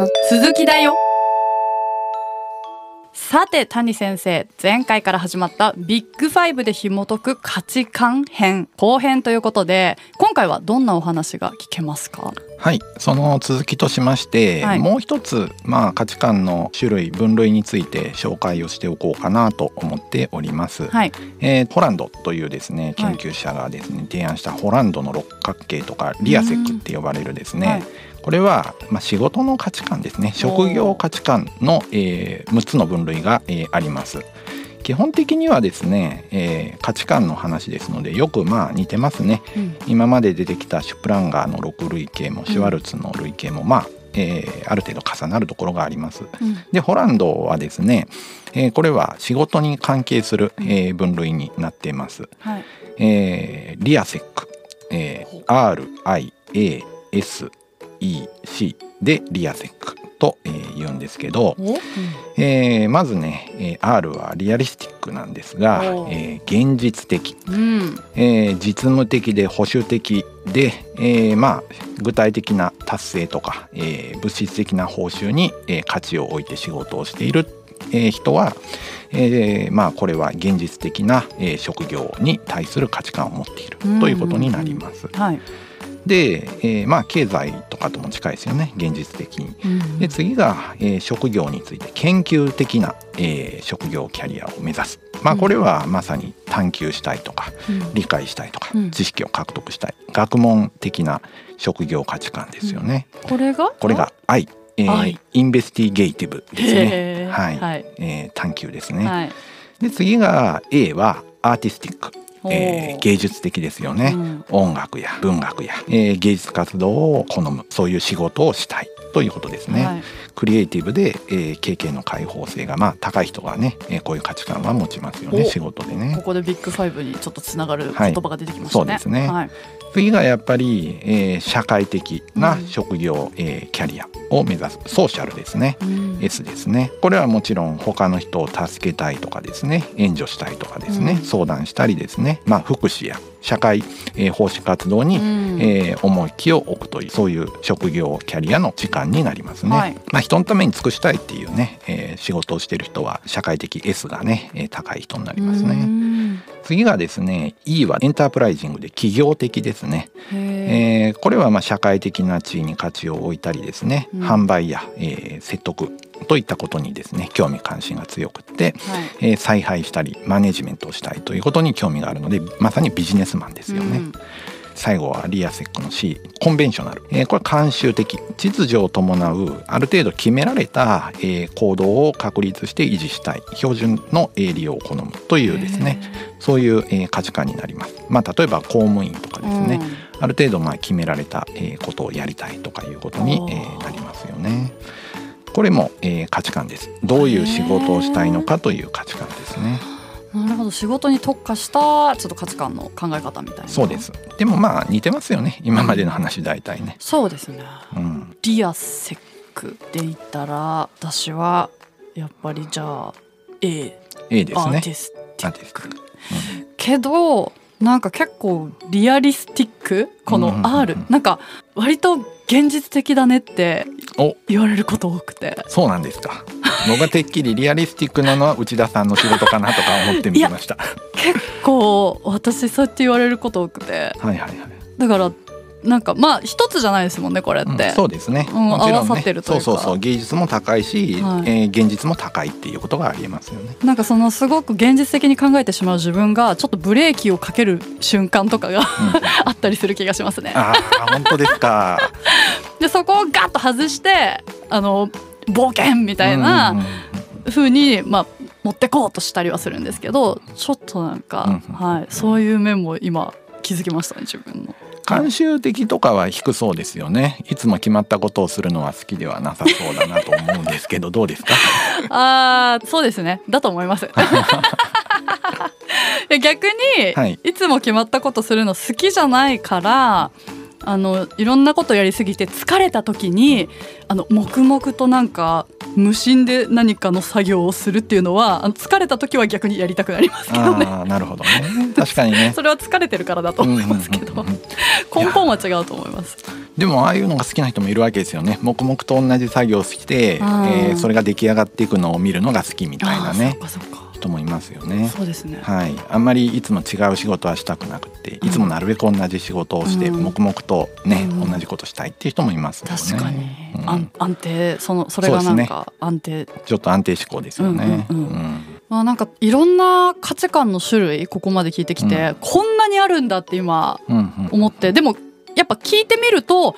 の続きだよ。さて谷先生前回から始まったビッグファイブで紐解く価値観編後編ということで今回はどんなお話が聞けますか？はいその続きとしまして、はい。もう一つ、まあ、価値観の種類分類について紹介をしておこうかなと思っております、はい。えーホランドというですね研究者がですね、提案したホランドの六角形とか RIASEC って呼ばれるですね、はいこれは、まあ、仕事の価値観ですね。職業価値観の、えー6つの分類が、えーあります。基本的にはですね、えー価値観の話ですのでよくまあ似てますね。うん。今まで出てきたシュプランガーの6類型もシュワルツの類型もまあ、えーある程度重なるところがあります。うん。でホランドはですね、えーこれは仕事に関係する、えー分類になっています、はい。えーリアセック、えー RIASEC でリアセックと、えー言うんですけど、お、えーまずね、えー R はリアリスティックなんですが、おえー現実的、うん。えー実務的で保守的で、えーまあ具体的な達成とか、えー物質的な報酬に、えー価値を置いて仕事をしている、えー人は、えーまあこれは現実的な、えー職業に対する価値観を持っているということになります。はい、で、えーまあ経済とかとも近いですよね現実的に。うんで次が、えー職業について研究的な、えー職業キャリアを目指す。まあこれはまさに探求したいとか、うん。理解したいとか、うん。知識を獲得したい。学問的な職業価値観ですよね。これが？これが愛、えー愛インベスティゲイティブですね。はい、はい。えー探求ですね。はい。で次が A はアーティスティック、おえー芸術的ですよね。うん音楽や文学や、えー芸術活動を好むそういう仕事をしたいということですね。はいクリエイティブで、えー経験の開放性がまあ高い人がね、えーこういう価値観は持ちますよねお仕事でねこ。こでビッグファイブにちょっとつながる言はい葉が出てきましたね。そうですねはい。次がやっぱり、えー社会的なうん。職業、えーキャリアを目指すソーシャルですね。うん。S ですね。これはもちろん他の人を助けたいとかですね。援助したいとかですね、うん。相談したりですね、まあ、福祉や社会、えー奉仕活動に、うん。えー重きを置くというそういう職業キャリアの時間になりますね。はい。まあ、人のために尽くしたいっていうね、えー仕事をしている人は社会的 S がね、えー高い人になりますうね。ん。次がですね E はエンタープライジングで企業的ですね。えーこれはまあ社会的な地位に価値を置いたりですね、うん。販売や、えー説得といったことにですね興味関心が強くって、はい。えー采配したりマネジメントをしたいということに興味があるのでまさにビジネスマンですよね。うん最後はリアセックの C コンベンショナル、えーこれ慣習的。秩序を伴うある程度決められた、えー行動を確立して維持したい。標準の営利を好む。というですね。そういう、えー価値観になります。まあ、例えば公務員とかですね、ある程度まあ決められたえーことをやりたいとかいうことにえーなりますよね。これもえー価値観です。どういう仕事をしたいのかという価値観ですね。なるほど仕事に特化したちょっと価値観の考え方みたいなそうです。でもまあ似てますよね。今までの話大体ね。そうですねうん。リアセックで言ったら私はやっぱりじゃあ A A ですねアーテ。ィスティックアーティスティックけどなんか結構リアリスティックこの R なんか割と現実的だねってお言われること多くてそうなんですか。僕はてっきりリアリスティックなのは内田さんの仕事かなとか思って見てました。結構私そうやって言われること多くてはいはいはい。だからなんかまあ一つじゃないですもんねこれって、うんそうですね。うんもちろん合わさねってるとそうそうそう芸術も高いし、はいえー現実も高いっていうことがありえますよね。なんかそのすごく現実的に考えてしまう自分がちょっとブレーキをかける瞬間とかが あったりする気がしますね。ああ本当ですか。でそこをガッと外してあの冒険みたいなうんうにまあ持ってこうとしたりはするんですけどちょっとなんか、うんはい、そういう面も今気づきましたね自分の。慣習的とかは低そうですよね。いつも決まったことをするのは好きではなさそうだなと思うんですけどどうですか？あーそうですねだと思います。逆に、はいい、つも決まったことするの好きじゃないからあのいろんなことやりすぎて疲れた時にあの黙々となんか無心で何かの作業をするっていうのはあの疲れた時は逆にやりたくなりますけどね。ああなるほどね。確かにね。それは疲れてるからだと思いますけど、根本は違うと思います。でもああいうのが好きな人もいるわけですよね。黙々と同じ作業をして、えあー。ーそれが出来上がっていくのを見るのが好きみたいなね。そっかそっか人もいますよね。そうですね。はい、あんまりいつも違う仕事はしたくなくていつもなるべく同じ仕事をして、うん。黙々とね、うん。同じことしたいっていう人もいますよね。確かに、うん。安安定そのそれがなんか安定、ちょっと安定志向ですよね、うんまあ、なんかいろんな価値観の種類ここまで聞いてきて、うん。こんなにあるんだって今思ってでもやっぱ聞いてみると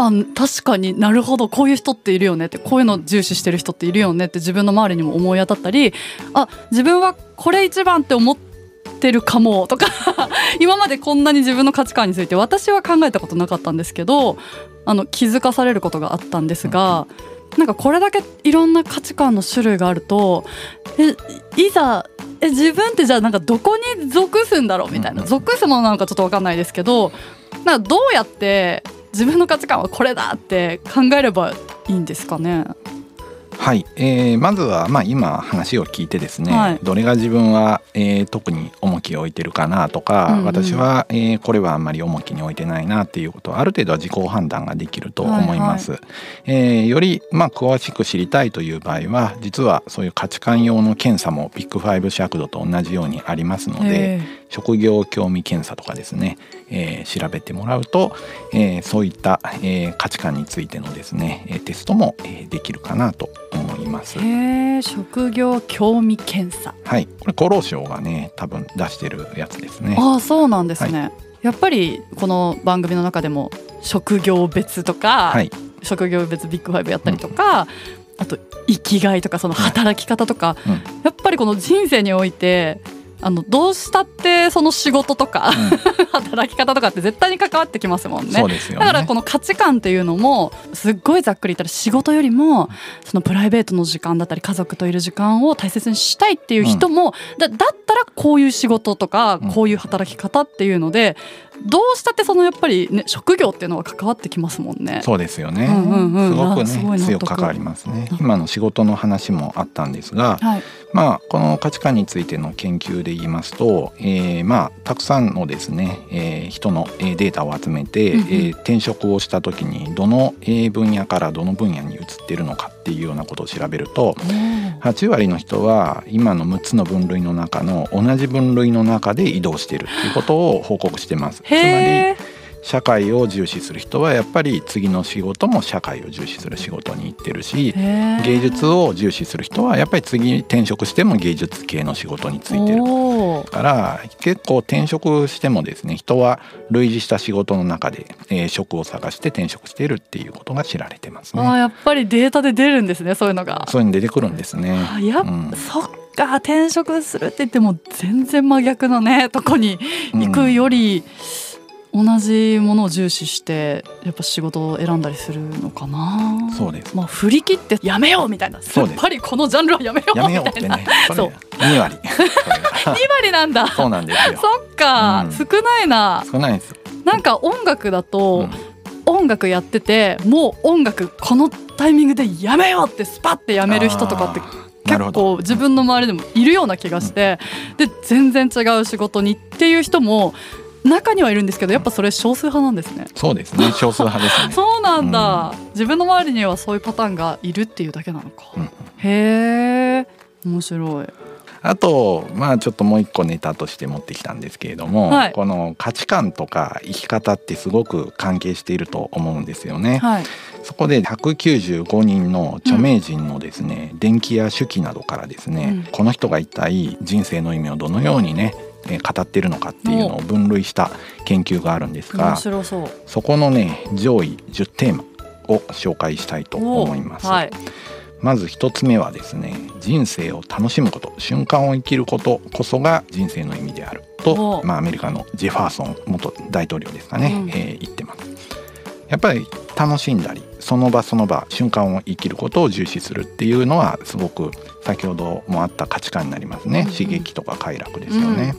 あ確かになるほどこういう人っているよねってこういうの重視してる人っているよねって自分の周りにも思い当たったりあ自分はこれ一番って思ってるかもとか 今までこんなに自分の価値観について私は考えたことなかったんですけどあの気づかされることがあったんですが。なんかこれだけいろんな価値観の種類があるとえいざえ自分ってじゃあなんかどこに属すんだろうみたいなうん属すものなのかちょっと分かんないですけどなんかどうやって自分の価値観はこれだって考えればいいんですかね。はい、えーまずはまあ今話を聞いてですね、はい。どれが自分は、えー特に重きを置いてるかなとか、うんうん。私は、えーこれはあんまり重きに置いてないなっていうことはある程度は自己判断ができると思います。えーよりまあ詳しく知りたいという場合は実はそういう価値観用の検査もビッグファイブ尺度と同じようにありますので、え。職業興味検査とかですね、えー調べてもらうと、えーそういった、えー価値観についてのですねえーテストも、えーできるかなと思います。職業興味検査。はい、これ厚労省がね多分出してるやつですね。ああそうなんですね、やっぱりこの番組の中でも職業別とか、はい、職業別ビッグファイブやったりとか、あと生きがいとかその働き方とか、うん。やっぱりこの人生においてあのどうしたってその仕事とか、働き方とかって絶対に関わってきますもんね。そうですよね。だからこの価値観っていうのもすっごいざっくり言ったら仕事よりもそのプライベートの時間だったり家族といる時間を大切にしたいっていう人も、だだったらこういう仕事とかうんこういう働き方っていうのでどうしたってそのやっぱりね職業っていうのは関わってきますもんね。そうですよね。うんうんうんすごくね強く関わりますね。今の仕事の話もあったんですが、はい、まあこの価値観についての研究で言いますと、えーまあたくさんのですね、えー人のえーデータを集めて、うんうんえー転職をした時にどのえー分野からどの分野に移っているのかっていうようなことを調べると。8割の人は今の6つの分類の中の同じ分類の中で移動しているっていうことを報告してます。つまり社会を重視する人はやっぱり次の仕事も社会を重視する仕事に行ってるし芸術を重視する人はやっぱり次転職しても芸術系の仕事についてるから結構転職してもですね人は類似した仕事の中で、えー職を探して転職しているっていうことが知られてますね。やっぱりデータで出るんですねそういうのが。そういうの出てくるんですね。あやっ、うんそっか転職するって言っても全然真逆のねとこに行くより、同じものを重視してやっぱ仕事を選んだりするのかな？そうです。まあ振り切ってやめようみたいな。さっそうです。ぱりこのジャンルはやめようみたいな。ね。そう。2割。それが。2割なんだ。そうなんですよ。そっか、うん。少ないな。少ないです。なんか音楽だと、うん。音楽やっててもう音楽このタイミングでやめようってスパッてやめる人とかって結構自分の周りでもいるような気がして、で全然違う仕事にっていう人も中にはいるんですけどやっぱそれ少数派なんですね。そうですね。少数派ですね。そうなんだ、自分の周りにはそういうパターンがいるっていうだけなのか。うんへえ面白い。あとまあちょっともう一個ネタとして持ってきたんですけれども、はいこの価値観とか生き方ってすごく関係していると思うんですよね。はい。そこで195人の著名人のですね、電気や手記などからですね、うんこの人が一体人生の意味をどのようにねえー語っているのかっていうのを分類した研究があるんです面が白そこのね上位10テーマを紹介したいと思います。はい。まず一つ目はですね人生を楽しむこと。瞬間を生きることこそが人生の意味である。お。と、まあ、アメリカのジェファーソン元大統領ですかね、うん。えー言ってます。やっぱり楽しんだりその場その場瞬間を生きることを重視するっていうのはすごく先ほどもあった価値観になりますね、うんうん。刺激とか快楽ですよね、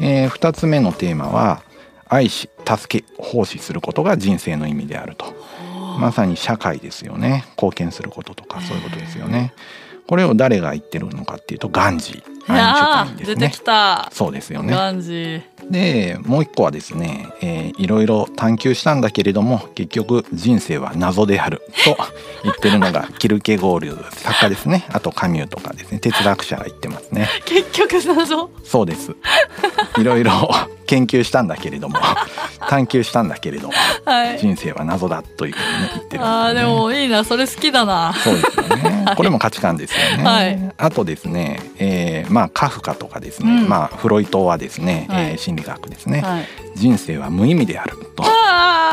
えー二つ目のテーマは愛し助け奉仕することが人生の意味であると。まさに社会ですよね。貢献することとかそういうことですよね。これを誰が言ってるのかっていうとガンジーアインシュタインですね。出てきた。そうですよね。ガンジーでもう一個はですね、えーいろいろ探求したんだけれども結局人生は謎であると言ってるのが キルケゴール作家ですね。あとカミューとかですね。哲学者が言ってますね。結局謎。そうです。いろいろ研究したんだけれども 探求したんだけれどはい。人生は謎だというふうにね言ってるんですあーでもいいな。それ好きだな。そうですよね。これも価値観ですよね。はい。あとですね、えーまあカフカとかですね、うん。まあフロイトはですね、はい。えー心理学ですね、はい。人生は無意味であると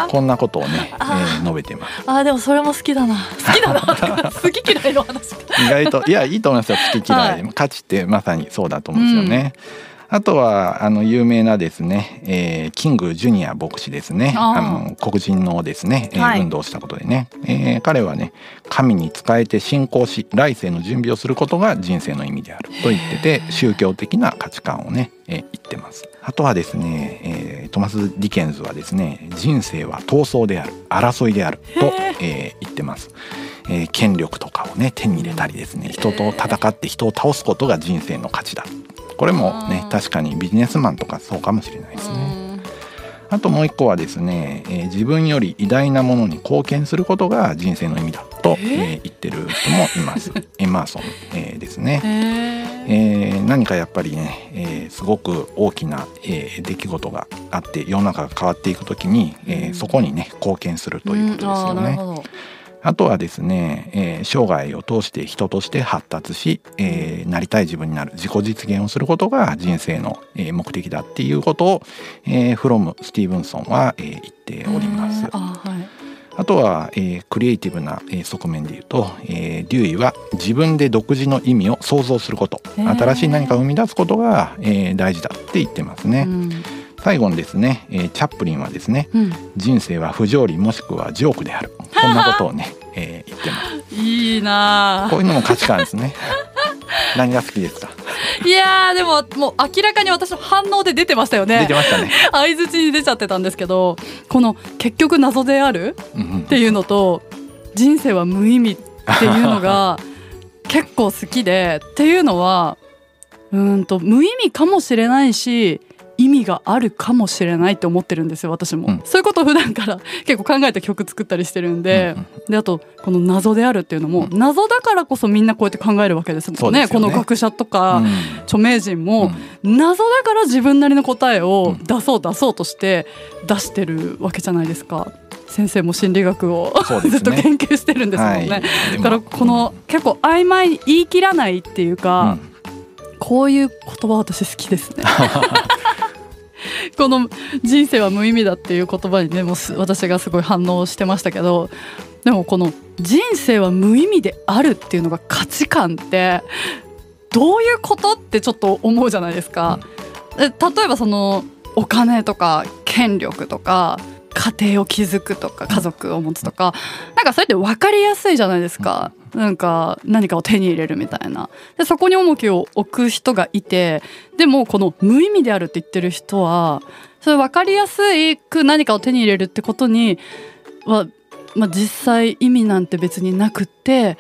こんなことをね、えあー。述べてます。あーでもそれも好きだな。好きだな。好き嫌いの話。意外といやいいと思いますよ。好き嫌い、は価値ってまさにそうだと思うんですよね。あとはあの有名なですね、えーキングジュニア牧師ですね。あの黒人のですね、えーはい。運動をしたことでね、えー彼はね神に仕えて信仰し来世の準備をすることが人生の意味であると言ってて宗教的な価値観をね、えー言ってます。あとはですね、えートマス・ディケンズはですね人生は闘争である争いであると、えー言ってます。えー権力とかをね手に入れたりですね人と戦って人を倒すことが人生の価値だこれもね確かにビジネスマンとかそうかもしれないですね。あともう一個はですね、えー自分より偉大なものに貢献することが人生の意味だと、えー？えー言ってる人もいます。エマーソン、えーですね。へええー何かやっぱりね、えーすごく大きな、えー出来事があって世の中が変わっていく時に、えそこにね貢献するということですあよね。ーなるほどあとはですね、えー生涯を通して人として発達し、えーなりたい自分になる自己実現をすることが人生の、えー目的だっていうことを、えーフロムスティーブンソンは、えー言っております。あーはい。あとは、えークリエイティブな、えー側面で言うと、えーデューイは自分で独自の意味を創造すること。新しい何かを生み出すことが、えー大事だって言ってますね。うん。最後にですね、えーチャップリンはですねうん。人生は不条理もしくはジョークであるこんなことをね、えー言ってます。いいなこういうのも価値観ですね。何が好きですか？いやーでももう明らかに私の反応で出てましたよ出ねてましたね。相づちに出ちゃってたんですけどこの結局謎である？っていうのと人生は無意味っていうのが 結構好きでっていうのはうーんと無意味かもしれないし意味があるかもしれないって思ってるんですよ私も、うん。そういうことを普段から 結構考えて曲作ったりしてるんで、うんであとこの謎であるっていうのも、謎だからこそみんなこうやって考えるわけですもんね。ね。この学者とか、うん。著名人も、謎だから自分なりの答えをうん出そう出そうとして出してるわけじゃないですか。先生も心理学を、ね。ずっと研究してるんですもんね、はい。だからこの、結構曖昧に言い切らないっていううん。か、こういう言葉私好きですね この人生は無意味だっていう言葉にねもう私がすごい反応してましたけどでもこの人生は無意味であるっていうのが価値観ってどういうことってちょっと思うじゃないですか。え例えばそのお金とか権力とか家庭を築くとか家族を持つとかなんかそれって分かりやすいじゃないですか。なんか何かを手に入れるみたいなでそこに重きを置く人がいてでもこの無意味であるって言ってる人はそれ分かりやすく何かを手に入れるってことには、まあ、実際意味なんて別になくって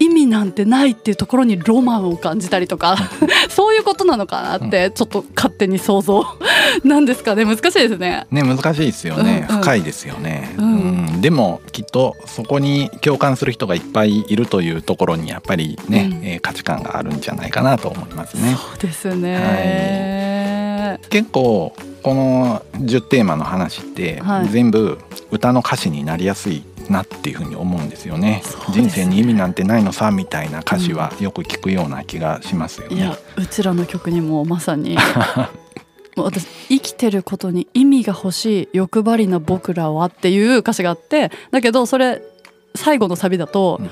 意味なんてないっていうところにロマンを感じたりとか そういうことなのかなってちょっと勝手に想像 なんですかね難しいですね。ね難しいですよね、うんうん。深いですよね、うん。うん。でもきっとそこに共感する人がいっぱいいるというところにやっぱりね、うん。えー価値観があるんじゃないかなと思いますね。そうですね、結構この10テーマの話ってはい。全部歌の歌詞になりやすいなっていうふうに思うんですよね。ね。人生に意味なんてないのさみたいな歌詞はよく聞くような気がしますよね。いや。うちらの曲にもまさに 私生きてることに意味が欲しい欲張りな僕らはっていう歌詞があってだけどそれ最後のサビだと、うん。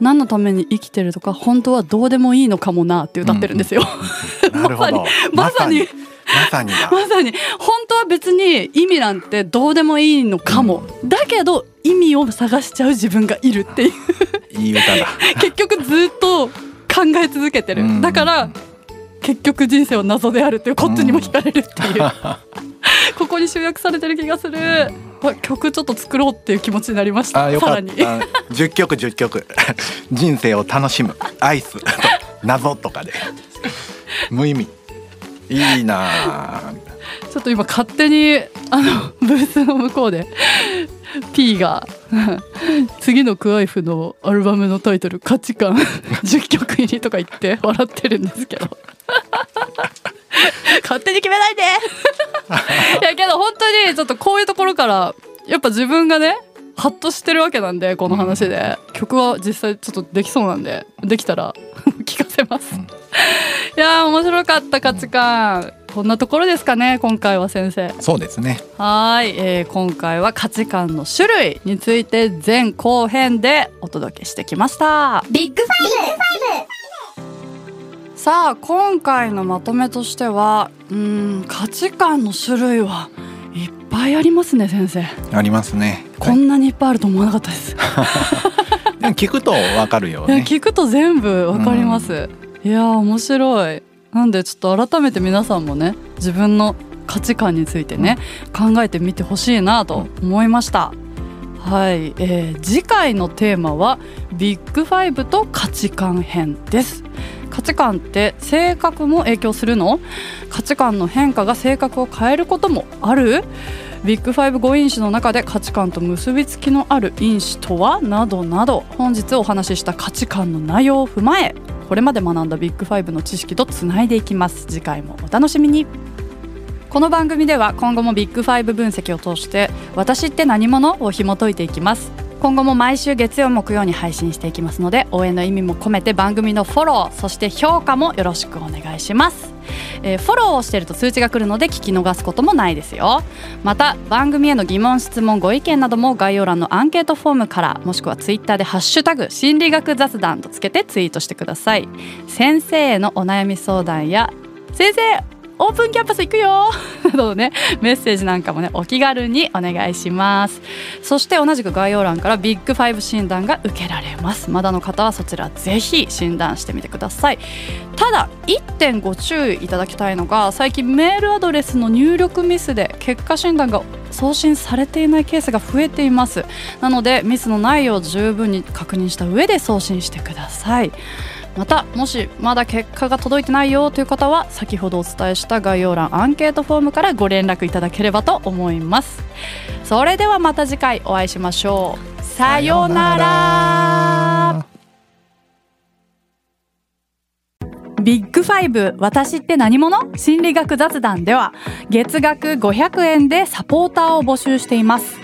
何のために生きてるとか本当はどうでもいいのかもなって歌ってるんですよ。なるほど。まさに。まさにだ。まさに。本当は別に意味なんてどうでもいいのかも、だけど意味を探しちゃう自分がいるっていう。いい歌だ。結局ずっと考え続けてる、うん。だから結局人生は謎であるっていうこっちにも惹かれるっていう、ここに集約されてる気がする、あ曲ちょっと作ろうっていう気持ちになりました。あよさらに。かった10曲10曲。人生を楽しむ。アイス。謎とかで。無意味。いいなあちょっと今勝手にあのブースの向こうで P が次のクワイフのアルバムのタイトル「価値観。10曲入り」とか言って笑ってるんですけど 勝手に決めないで。いやけど本当にちょっとこういうところからやっぱ自分がねハッとしてるわけなんでこの話で、曲は実際ちょっとできそうなんでできたら 聞かせます、うん。いやー面白かった価値観こんなところですかね今回は先生。そうですね。はい、えー今回は価値観の種類について前後編でお届けしてきました。ビッグフさあ今回のまとめとしてはうーん価値観の種類はいっぱいありますね先生。ありますね。こんなにいっぱいあると思わなかったです、聞くとわかるよね。聞くと全部わかります、いやー面白い。なんでちょっと改めて皆さんもね自分の価値観についてね、考えてみてほしいなと思いました、はい、えー次回のテーマはビッグファイブと価値観編です価値観って性格も影響するの？価値観の変化が性格を変えることもある？ビッグファイブ5因子の中で価値観と結びつきのある因子とは？などなど。本日お話しした価値観の内容を踏まえこれまで学んだビッグファイブの知識とつないでいきます。次回もお楽しみに。この番組では今後もビッグファイブ分析を通して私って何者？を紐解いていきます。今後も毎週月曜木曜に配信していきますので応援の意味も込めて番組のフォローそして評価もよろしくお願いします、えーフォローをしていると通知が来るので聞き逃すこともないですよ。また番組への疑問質問ご意見なども概要欄のアンケートフォームからもしくはツイッターで「ハッシュタグ心理学雑談」とつけてツイートしてください。先生へのお悩み相談や先生オープンキャンパス行くよ。などのね。メッセージなんかもねお気軽にお願いします。そして同じく概要欄からビッグファイブ診断が受けられます。まだの方はそちらぜひ診断してみてください。ただ1点ご注意いただきたいのが最近メールアドレスの入力ミスで結果診断が送信されていないケースが増えています。なのでミスのないよう十分に確認した上で送信してください。またもしまだ結果が届いてないよという方は先ほどお伝えした概要欄アンケートフォームからご連絡いただければと思います。それではまた次回お会いしましょう。さようなら。ビッグファイブ私って何者？心理学雑談では月額500円でサポーターを募集しています。